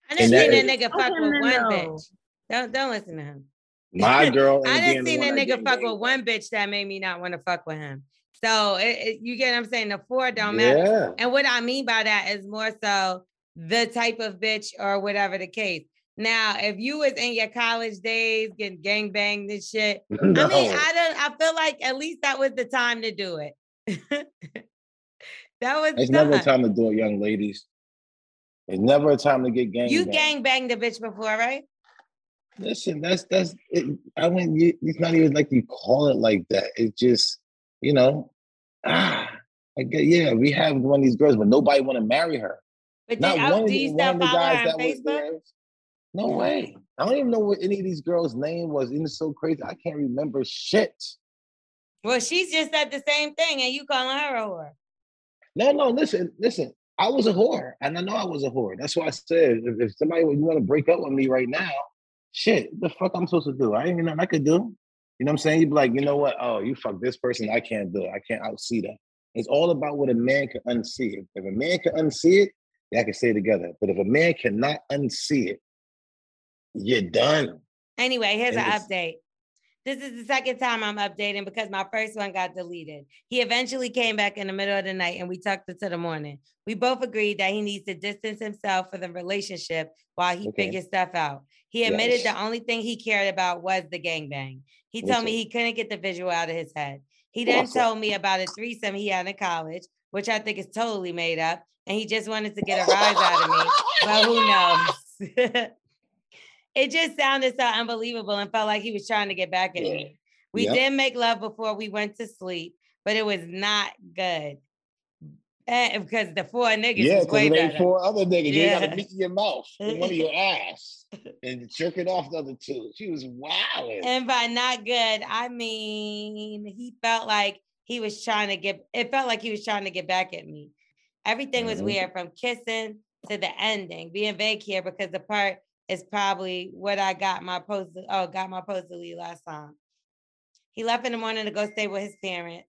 I didn't And seen that that is- nigga fuck with one no. bitch. Don't don't listen to him. My girl. I didn't see that nigga fuck with one bitch that made me not want to fuck with him. So it, it- you get what I'm saying? The four don't matter. Yeah. And what I mean by that is more so the type of bitch or whatever the case. Now, if you was in your college days getting gang banged and shit, I mean, I don't. I feel like at least that was the time to do it. that was It's never a time. time to do it, young ladies. It's never a time to get gang. You gang banged a bitch before, right? Listen, that's that's. It, I mean, you, it's not even like you call it like that. It's just, you know, ah, I get, yeah, we have one of these girls, but nobody want to marry her. But Not did, one of the- one still of the follow her guys on that was Facebook? there. No way. I don't even know what any of these girls' name was. And it's so crazy. I can't remember shit. Well, she's just said the same thing, and you calling her a whore. No, no, listen, listen. I was a whore, and I know I was a whore. That's why I said if, if somebody would want to break up with me right now, shit, the fuck I'm supposed to do? I ain't even nothing I could do. You know what I'm saying? You'd be like, you know what? Oh, you fuck this person. I can't do it. I can't outsee that. It's all about what a man can unsee. It. If a man can unsee it, y'all can stay together. But if a man cannot unsee it, you're done. Anyway, here's And an update. This is the second time I'm updating because my first one got deleted. He eventually came back in the middle of the night and we talked until the morning. We both agreed that he needs to distance himself from the relationship while he Okay. figures stuff out. He admitted Yes. the only thing he cared about was the gangbang. He told me he couldn't get the visual out of his head. He then Awesome. told me about a threesome he had in college, which I think is totally made up. And he just wanted to get a rise out of me. But who knows? it just sounded so unbelievable and felt like he was trying to get back at Yeah. me. We Yep. did make love before we went to sleep, but it was not good. Eh, because the four niggas yeah, was way better. four other niggas. Yeah. You got to meet in your mouth and one of your ass and jerk it off the other two. She was wild. And by not good, I mean he felt like he was trying to get it felt like he was trying to get back at me. Everything was Mhm. weird from kissing to the ending. Being vague here because the part is probably what I got my post. Oh, got my post delete last time. He left in the morning to go stay with his parents,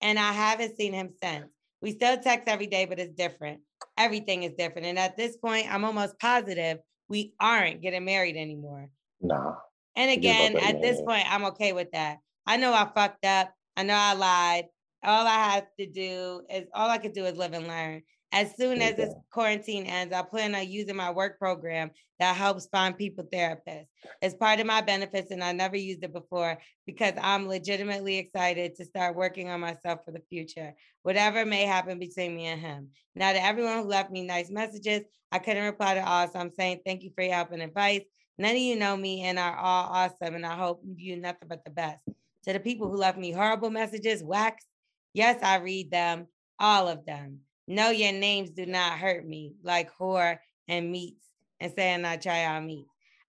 and I haven't seen him since. We still text every day, but it's different. Everything is different. And at this point, I'm almost positive we aren't getting married anymore. Nah. And again, at this point, I'm okay with that. I know I fucked up. I know I lied. All I have to do is all I could do is live and learn. As soon as this quarantine ends, I plan on using my work program that helps find people therapists. It's part of my benefits, and I never used it before because I'm legitimately excited to start working on myself for the future, whatever may happen between me and him. Now, to everyone who left me nice messages, I couldn't reply to all, so I'm saying thank you for your help and advice. None of you know me and are all awesome, and I hope you nothing but the best. To the people who left me horrible messages, wax, yes, I read them, all of them. No, your names do not hurt me like whore and meats and saying I try our meat.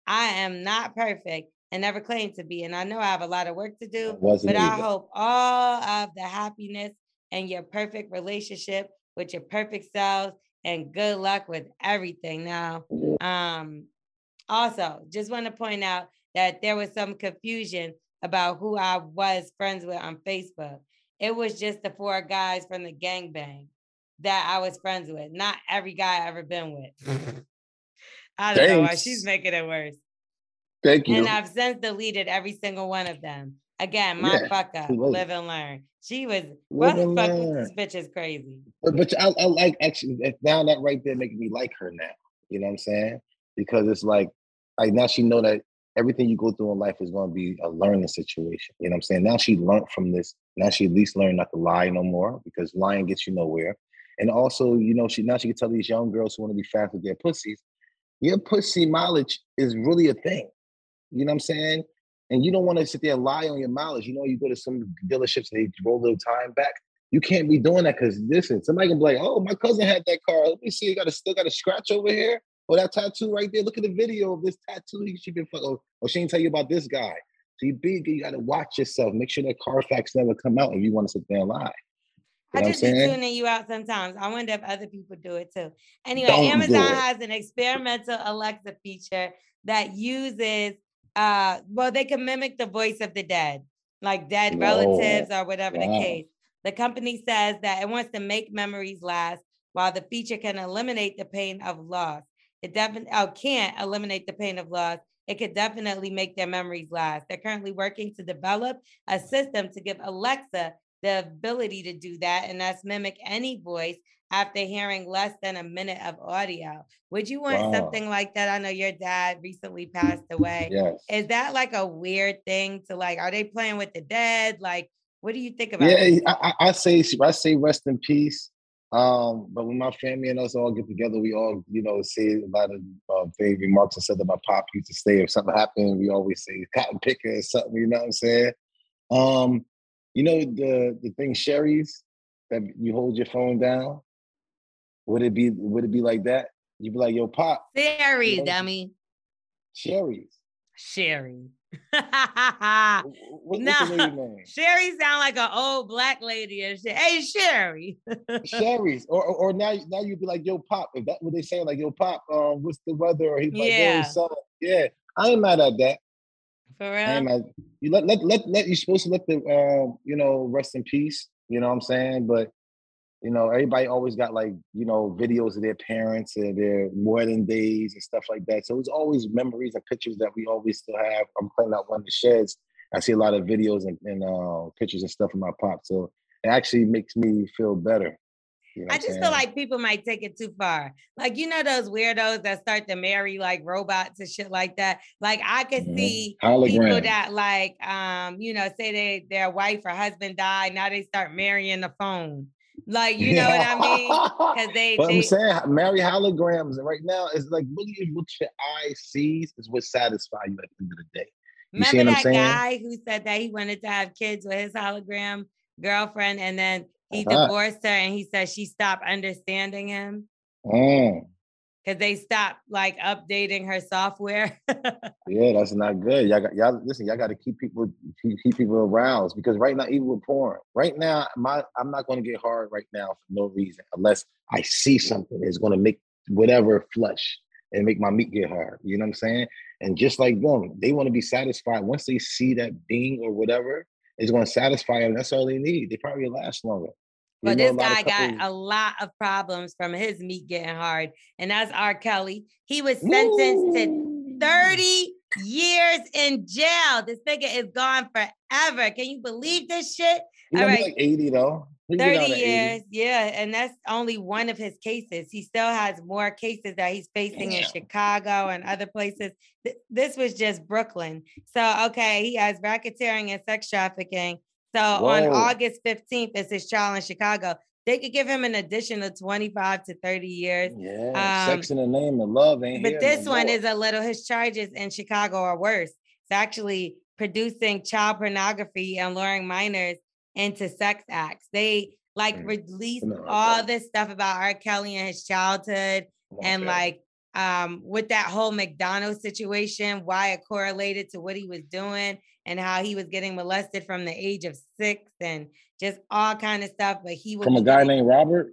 I am not perfect and never claim to be. And I know I have a lot of work to do, but either. I hope all of the happiness and your perfect relationship with your perfect selves and good luck with everything. Now, um, also, just want to point out that there was some confusion about who I was friends with on Facebook. It was just the four guys from the gangbang that I was friends with, not every guy I ever been with. I don't Thanks. know why she's making it worse. Thank you. And I've since deleted every single one of them. Again, my yeah, fuck up, live and learn. She was what the fuck this bitch is crazy. But, but I, I like actually now that right there making me like her now. You know what I'm saying? Because it's like like now she know that everything you go through in life is going to be a learning situation. You know what I'm saying? Now she learned from this. Now she at least learned not to lie no more because lying gets you nowhere. And also, you know, she now she can tell these young girls who want to be fast with their pussies, your pussy mileage is really a thing. You know what I'm saying? And you don't want to sit there and lie on your mileage. You know, you go to some dealerships and they roll the time back. You can't be doing that because listen, somebody can be like, "Oh, my cousin had that car. Let me see. You got a still got a scratch over here. Oh, that tattoo right there. Look at the video of this tattoo. She been fucking. Oh, oh, she didn't tell you about this guy. So you big, you got to watch yourself. Make sure that Carfax never come out if you want to sit there and lie. You I just be tuning you out sometimes. I wonder if other people do it too. Anyway, Don't Amazon has an experimental Alexa feature that uses uh well, they can mimic the voice of the dead, like dead Whoa. relatives or whatever wow. the case. The company says that it wants to make memories last while the feature can eliminate the pain of loss. It definitely oh, can't eliminate the pain of loss. It could definitely make their memories last. They're currently working to develop a system to give Alexa the ability to do that, and that's mimic any voice after hearing less than a minute of audio. Would you want wow. something like that? I know your dad recently passed away. Yes. Is that like a weird thing to like? Are they playing with the dead? Like, what do you think about? Yeah, I, I, say I say rest in peace. Um, but when my family and us all get together, we all, you know, say a lot of uh, vague remarks and said that my pop used to say if something happened, we always say cotton picker or something, you know what I'm saying? Um, you know the the thing Sherry's that you hold your phone down. Would it be would it be like that? You'd be like, "Yo, pop." Sherry, you know, dummy. Sherry's. Sherry. what, no, Sherry sound like an old black lady and shit. Hey, Sherry. Sherry's, or, or, or now now you'd be like, "Yo, pop." If that what they say, like, "Yo, pop," um, what's the weather? Or he's like, yeah. Yo, yeah, I ain't mad at that. For real. you let, let let let you're supposed to let the uh, you know rest in peace. You know what I'm saying? But you know, everybody always got like you know videos of their parents and their wedding days and stuff like that. So it's always memories and pictures that we always still have. I'm playing out one of the sheds. I see a lot of videos and, and uh, pictures and stuff from my pop. So it actually makes me feel better you know I just feel like people might take it too far. Like, you know, those weirdos that start to marry like robots and shit like that. Like, I could mm-hmm. see Hologram. people that, like, um, you know, say they their wife or husband died. Now they start marrying the phone. Like, you know what I mean? Because they, but they, I'm saying marry holograms. And right now, it's like really what your eye sees is what satisfies you at the end of the day. You Remember that guy who said that he wanted to have kids with his hologram girlfriend, and then he uh-huh. divorced her and he said she stopped understanding him. Mm. Cause they stopped like updating her software. yeah, that's not good. Y'all got y'all listen, y'all gotta keep people keep, keep people aroused because right now, even with porn, right now, my I'm not gonna get hard right now for no reason unless I see something that's gonna make whatever flush. and make my meat get hard. You know what I'm saying? And just like them, they want to be satisfied. Once they see that ding or whatever, it's going to satisfy them. That's all they need. They probably last longer. But this guy got a lot of problems from his meat getting hard, and that's R. Kelly. He was sentenced to 30 years in jail. This nigga is gone forever. Can you believe this shit? He All right. like 80 though. He can get 30 out at 80. years, yeah, and that's only one of his cases. He still has more cases that he's facing in Chicago and other places. Th- This was just Brooklyn. So, okay, he has racketeering and sex trafficking. So, on August 15th is his trial in Chicago. They could give him an additional 25 to 30 years. Yeah, Um, sex in the name of love ain't But this no one more. is a little, his charges in Chicago are worse. It's actually producing child pornography and luring minors into sex acts. They like Mm. released all this stuff about R. Kelly and his childhood and like um with that whole McDonald's situation, why it correlated to what he was doing and how he was getting molested from the age of six and just all kind of stuff. But he will from a guy getting- named Robert.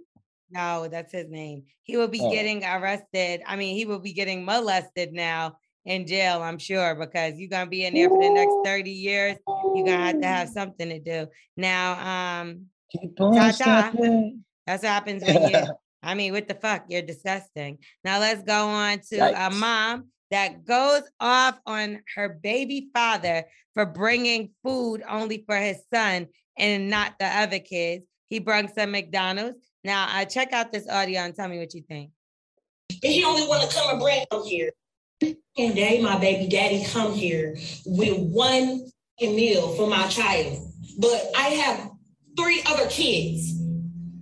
no, that's his name. He will be Oh. getting arrested. I mean, he will be getting molested now in jail, I'm sure, because you're gonna be in there for the next 30 years. You're gonna have to have something to do. Now, um, Keep on Tata, that's what happens when you, I mean, what the fuck? You're disgusting. Now let's go on to a mom that goes off on her baby father for bringing food only for his son and not the other kids. He brung some McDonald's. Now, uh, check out this audio and tell me what you think. But he only want to come and bring them here. And day, my baby daddy come here with one meal for my child. But I have three other kids.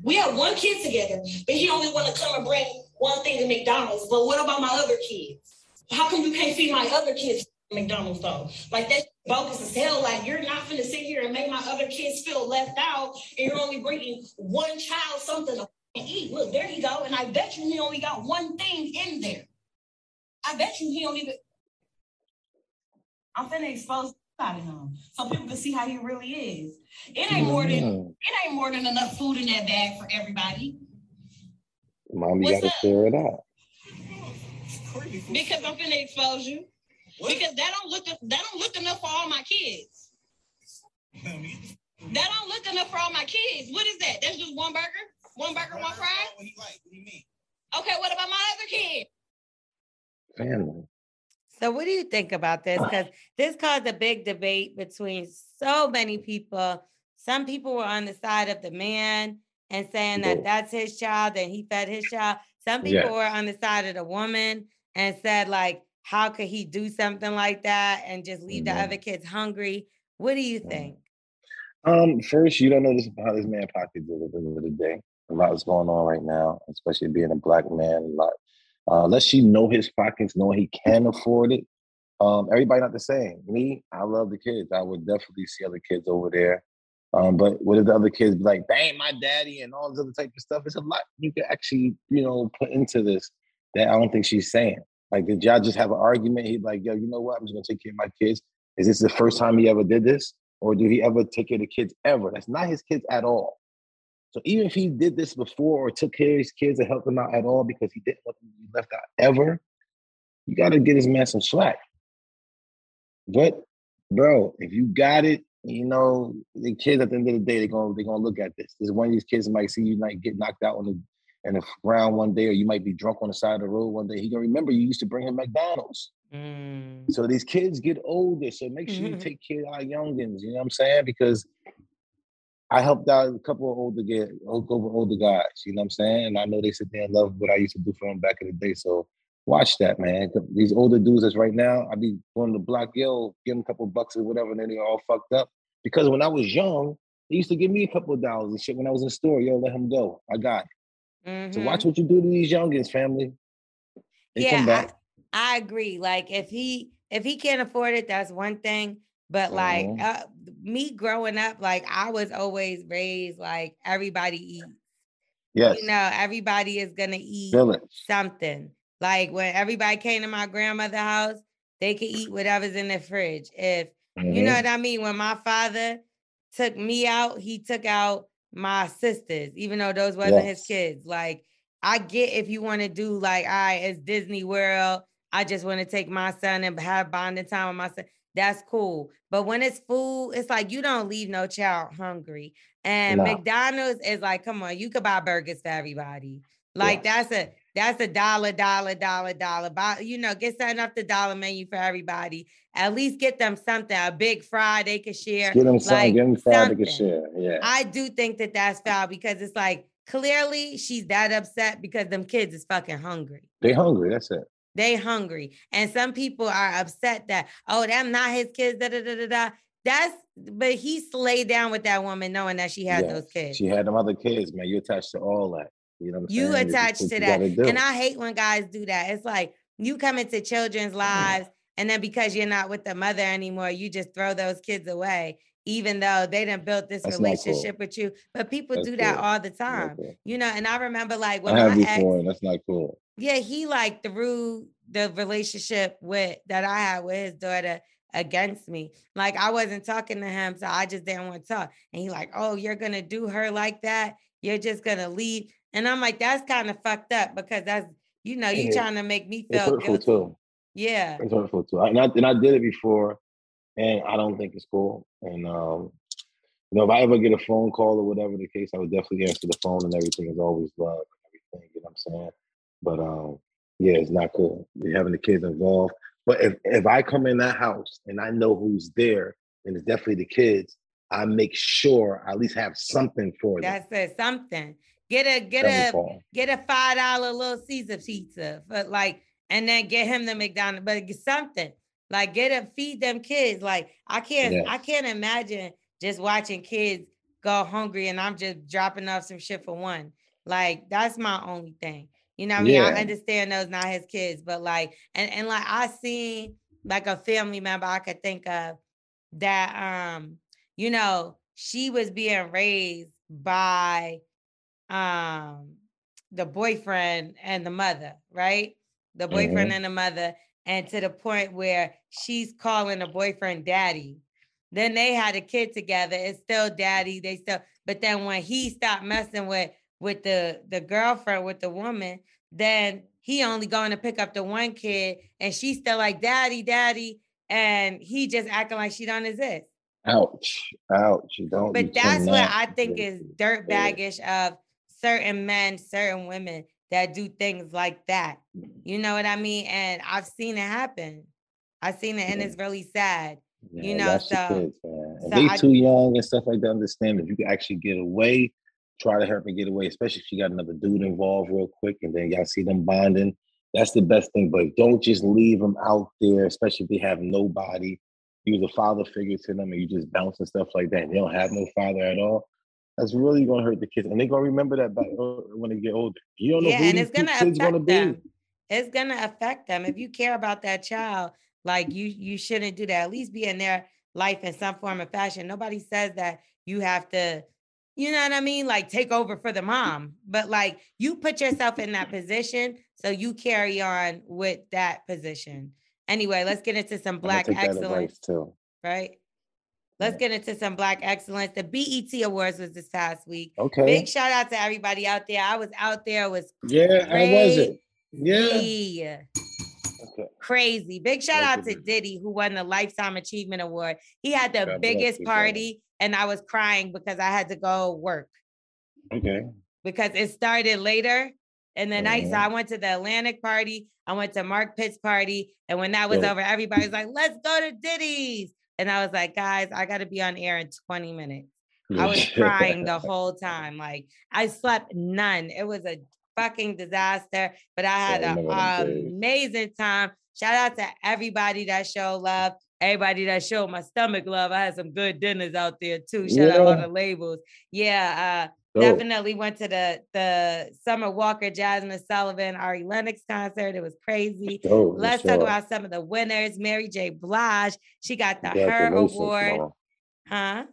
We have one kid together, but he only want to come and bring one thing to McDonald's. But what about my other kids? How come you can't feed my other kids McDonald's though? Like that's bogus as hell. Like you're not gonna sit here and make my other kids feel left out, and you're only bringing one child something to eat. Look, there you go. And I bet you he only got one thing in there. I bet you he only. got- I'm finna expose out of him so people can see how he really is. It ain't more than Mm. it ain't more than enough food in that bag for everybody. Mommy What's gotta up? share it out. Because I'm finna expose you. Because that don't look that don't look enough for all my kids. That don't look enough for all my kids. What is that? That's just one burger? One burger, one fries? Okay, what about my other kid? Family. So, what do you think about this? Because this caused a big debate between so many people. Some people were on the side of the man and saying that that's his child and he fed his child. Some people Yes. were on the side of the woman and said, like, how could he do something like that and just leave the Mhm. other kids hungry? What do you think? Um, first, you don't know this how this man pocket did at the end of the day. A lot is going on right now, especially being a black man. A lot, uh, unless you know his pockets, know he can afford it. Um, everybody not the same. Me, I love the kids. I would definitely see other kids over there. Um, but what if the other kids be like, "Bang, my daddy," and all this other type of stuff? It's a lot you can actually, you know, put into this that I don't think she's saying. Like, did y'all just have an argument? He'd like, "Yo, you know what? I'm just gonna take care of my kids." Is this the first time he ever did this? Or did he ever take care of the kids ever? That's not his kids at all. So even if he did this before or took care of his kids and helped them out at all because he didn't want them to be left out ever, you gotta get his man some slack. But bro, if you got it, you know, the kids at the end of the day, they're gonna they're gonna look at this. This one of these kids might see you like get knocked out on the in the ground one day, or you might be drunk on the side of the road one day. He gonna remember you used to bring him McDonald's. Mm. So these kids get older. So make sure you Mhm. take care of our youngins. You know what I'm saying? Because I helped out a couple of older get over older guys. You know what I'm saying? And I know they sit there and love what I used to do for them back in the day. So watch that, man. These older dudes that's right now, I be going to block, yo, give them a couple bucks or whatever, and then they're all fucked up. Because when I was young, they used to give me a couple of dollars and shit when I was in the store. Yo, let him go. I got it. So Mhm. watch what you do to these youngins, family. They come yeah, back. I, I agree. Like if he if he can't afford it, that's one thing. But like Mhm. uh, me growing up, like I was always raised like everybody eats. Yes. You know, everybody is gonna eat Village. something. Like when everybody came to my grandmother's house, they could eat whatever's in the fridge. If you know Mhm. what I mean, when my father took me out, he took out my sisters, even though those wasn't his kids. Like I get if you want to do like, all right, it's Disney World. I just want to take my son and have bonding time with my son. That's cool. But when it's food, it's like you don't leave no child hungry. And Nah. McDonald's is like, come on, you could buy burgers for everybody. Like that's a that's a dollar, dollar, dollar, dollar. Buy, you know, get something off the dollar menu for everybody. At least get them something, a big fry they could share. Get them something, like get them fried, they can share. Yeah. I do think that that's foul because it's like clearly she's that upset because them kids is fucking hungry. They hungry. That's it. They hungry. And some people are upset that, oh, them not his kids, da da da da da. That's but he slayed down with that woman knowing that she had Yeah. those kids. She had them other kids, man. You attached to all that. You know what I'm You saying? Attached to you that. And I hate when guys do that. It's like you come into children's mm-hmm. lives, and then because you're not with the mother anymore, you just throw those kids away, even though they didn't build this That's not cool. relationship with you. But people That's do that cool. all the time. cool. You know, and I remember like when I my ex, before, that's not cool. Yeah, he like threw the relationship with that I had with his daughter against me. Like I wasn't talking to him, so I just didn't want to talk. And he like, oh, you're gonna do her like that? You're just gonna leave? And I'm like, that's kind of fucked up because that's you know, you trying to make me It's feel hurtful guilty. too. Yeah. It's hurtful too. And I, and I did it before, and I don't think it's cool. And um, you know, if I ever get a phone call or whatever the case, I would definitely answer the phone and everything. Is always love and everything. You know what I'm saying? But um, yeah, it's not cool. You're having the kids involved. But if if I come in that house and I know who's there, and it's definitely the kids, I make sure I at least have something for them. That's it. Something. Get a get a get a five dollar little Caesar pizza, but like, and then get him the McDonald's, but get something. Like get a feed them kids. Like I can't Yes. I can't imagine just watching kids go hungry and I'm just dropping off some shit for one. Like that's my only thing. You know what I mean? I understand those not his kids, but like and, and like I seen like a family member I could think of that um, you know, she was being raised by um the boyfriend and the mother, right? The boyfriend Mhm. and the mother, and to the point where she's calling the boyfriend daddy. Then they had a kid together. It's still daddy. They still, but then when he stopped messing with with the the girlfriend with the woman, then he only going to pick up the one kid, and she's still like daddy, daddy, and he just acting like she don't exist. Ouch! Ouch! You don't. But that's what I think is dirt baggish of certain men, certain women that do things like that. You know what I mean? And I've seen it happen. I've seen it, and it's really sad. Yeah, you know, so kids. So they I- too young and stuff like that, understand if you can actually get away, try to help them get away, especially if you got another dude involved real quick, and then y'all see them bonding. That's the best thing. But don't just leave them out there, especially if they have nobody. You're the father figure to them, and you just bounce and stuff like that. And they don't have no father at all. That's really gonna hurt the kids, and they're gonna remember that back uh, when they get older. You don't know yeah, who and it's gonna kids gonna affect be. them. It's gonna affect them. If you care about that child, like you, you shouldn't do that. At least be in their life in some form or fashion. Nobody says that you have to, you know what I mean? Like take over for the mom, but like you put yourself in that position, so you carry on with that position. Anyway, let's get into some black excellence, too. right? Let's get into some black excellence. The BET Awards was this past week. Okay. Big shout out to everybody out there. I was out there. It was Yeah, how was it? Yeah. crazy. Okay. Crazy. Big shout Look out at to Diddy, who won the Lifetime Achievement Award. He had the God bless biggest you, party, and I was crying because I had to go work Okay. because it started later in the night. So. I went to the Atlantic party. I went to Mark Pitts' party. And when that was Dope. over, everybody was like, let's go to Diddy's. And I was like, guys, I got to be on air in 20 minutes. I was crying the whole time. Like I slept none. It was a fucking disaster, but I had an remember them days. amazing time. Shout out to everybody that showed love. Everybody that showed my stomach love. I had some good dinners out there too. Shout out all the labels. Yeah, uh, Dope. definitely went to the the Summer Walker, Jazmine Sullivan, Ari Lennox concert. It was crazy. For Let's talk about some of the winners. Mary J. Blige, she got the Her Award. Mom. Huh?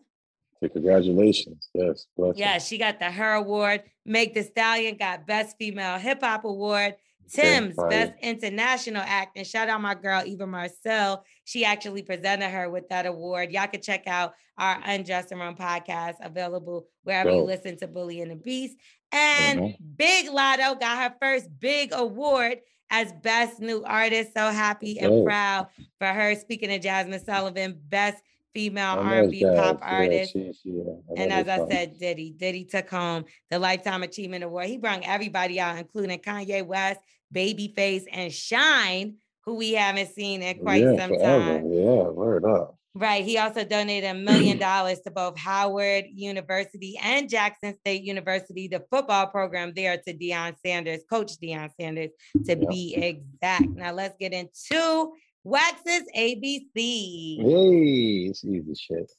Congratulations. Yes. Yeah, she got the Her Award. Meg Thee Stallion got Best Female Hip Hop Award. Tems. Best International Act. And shout out my girl, Eva Marcille. She actually presented her with that award. Y'all can check out our Unjust and Run podcast available wherever you listen to Bully and the Beast. And Mhm. Big Latto got her first big award as Best New Artist. So happy and proud for her. Speaking of Jazmine Sullivan, Best Female R&B Jazz, pop yeah, artist. she- she, yeah, And as I said, Diddy. Diddy took home the Lifetime Achievement Award. He brought everybody out, including Kanye West, Babyface, and Shyne, who we haven't seen in quite yeah, some forever. time. Yeah, word up. Right. He also donated a million dollars to both Howard University and Jackson State University, the football program there to Deion Sanders, Coach Deion Sanders, to Yeah. be exact. Now let's get into Wax's ABC. Hey, it's easy shit.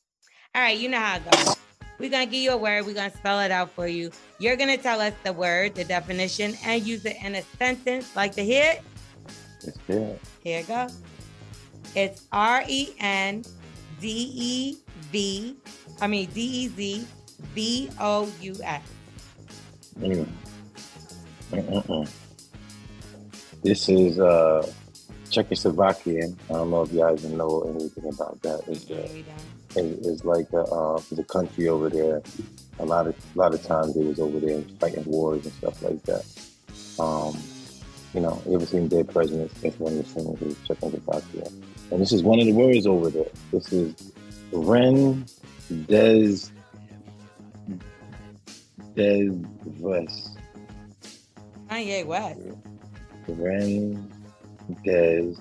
All right, you know how it goes. We're gonna give you a word, we're gonna spell it out for you. You're gonna tell us the word, the definition, and use it in a sentence. Like to hear it? It's good. Here you go. It's R E N D E V, I mean D E Z B O U S. Mm. Mm-mm-mm. This is uh, Czechoslovakian. I don't know if you guys know anything about that. It's, uh, it- it's like a, uh, the country over there. A lot of a lot of times they was over there fighting wars and stuff like that. Um, you know, you ever seen Dead Presidents? That's one of the things is Czechoslovakia. And this is one of the words over there. This is Ren Des Des West. Kanye West. Ren Des.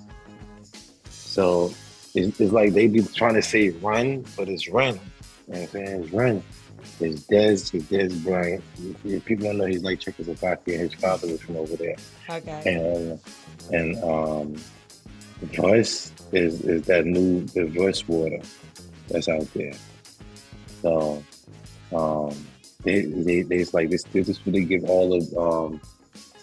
So it's, it's like they be trying to say run, but it's run. You know what I'm saying? It's run. It's Des, it's Dez Bryant. If People don't know he's like Czechoslovakia. His father was from over there. Okay. And and um Voice is is that new the voice water that's out there. So um they they, they it's like this this is what they give all of um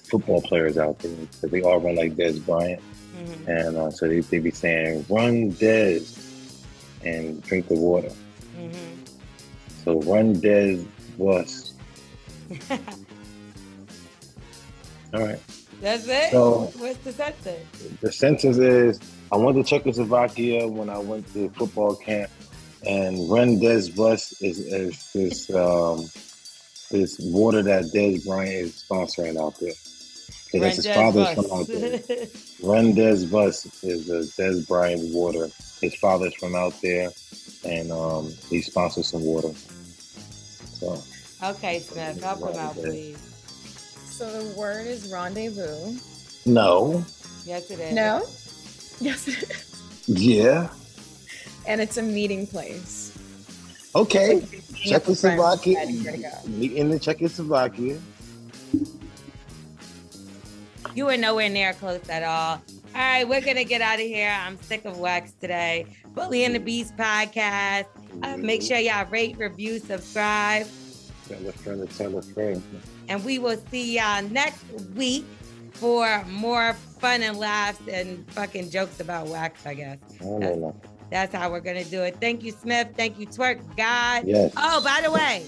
football players out there because they all run like Dez Bryant. Mhm. And uh, so they, they be saying, run Des and drink the water. Mhm. So run Des bus. All right. That's it? So- What's the sentence? The sentence is I went to Czechoslovakia when I went to football camp, and Run Des Bus is, is this um, this water that Dez Bryant is sponsoring out there. 'Cause that's his father's from out there. Run Des Bus is a Dez Bryant water. His father's from out there, and um, he sponsors some water. So okay, Smith, help him out, please. So the word is rendezvous. no, Yes, it is. No? Yes, it is. yeah, And it's a meeting place. okay. Meeting up with friends, Czechoslovakia, deciding where to go. meet in the Czechoslovakia. You were nowhere near close at all. All right, we're gonna get out of here. I'm sick of wax today. Bully and the Beast podcast. Uh, make sure y'all rate, review, subscribe, Tell a friend to tell a friend. and we will see y'all next week for more fun and laughs and fucking jokes about wax. I guess know. that's how we're gonna do it. Thank you, Smith. Thank you, Twerk God. Yes. Oh, by the way,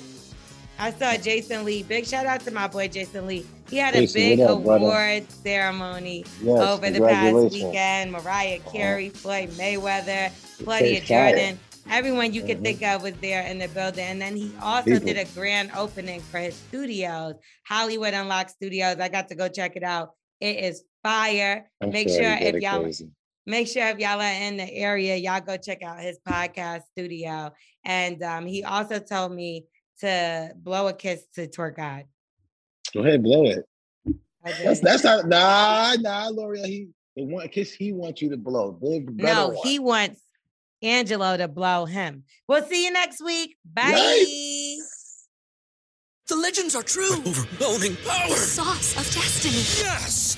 I saw Jason Lee. Big shout out to my boy Jason Lee. He had a big up, brother? award ceremony Yes, over the past weekend. Mariah Carey, Floyd Mayweather, Claudia. Jordan. Everyone you could Mhm. think of was there in the building. And then he also People. did a grand opening for his studios, Hollywood Unlocked Studios. I got to go check it out. It is fire. I'm Make sure sure if y'all crazy. make sure if y'all are in the area, y'all go check out his podcast studio. And um, he also told me to blow a kiss to Twerk God. Go ahead, blow it. That's that's not nah nah Lore'l. He the one kiss he wants you to blow. Big No, one. he wants Angelo to blow him. We'll see you next week. Bye. The legends are true. Overwhelming power! Sauce of destiny. Yes!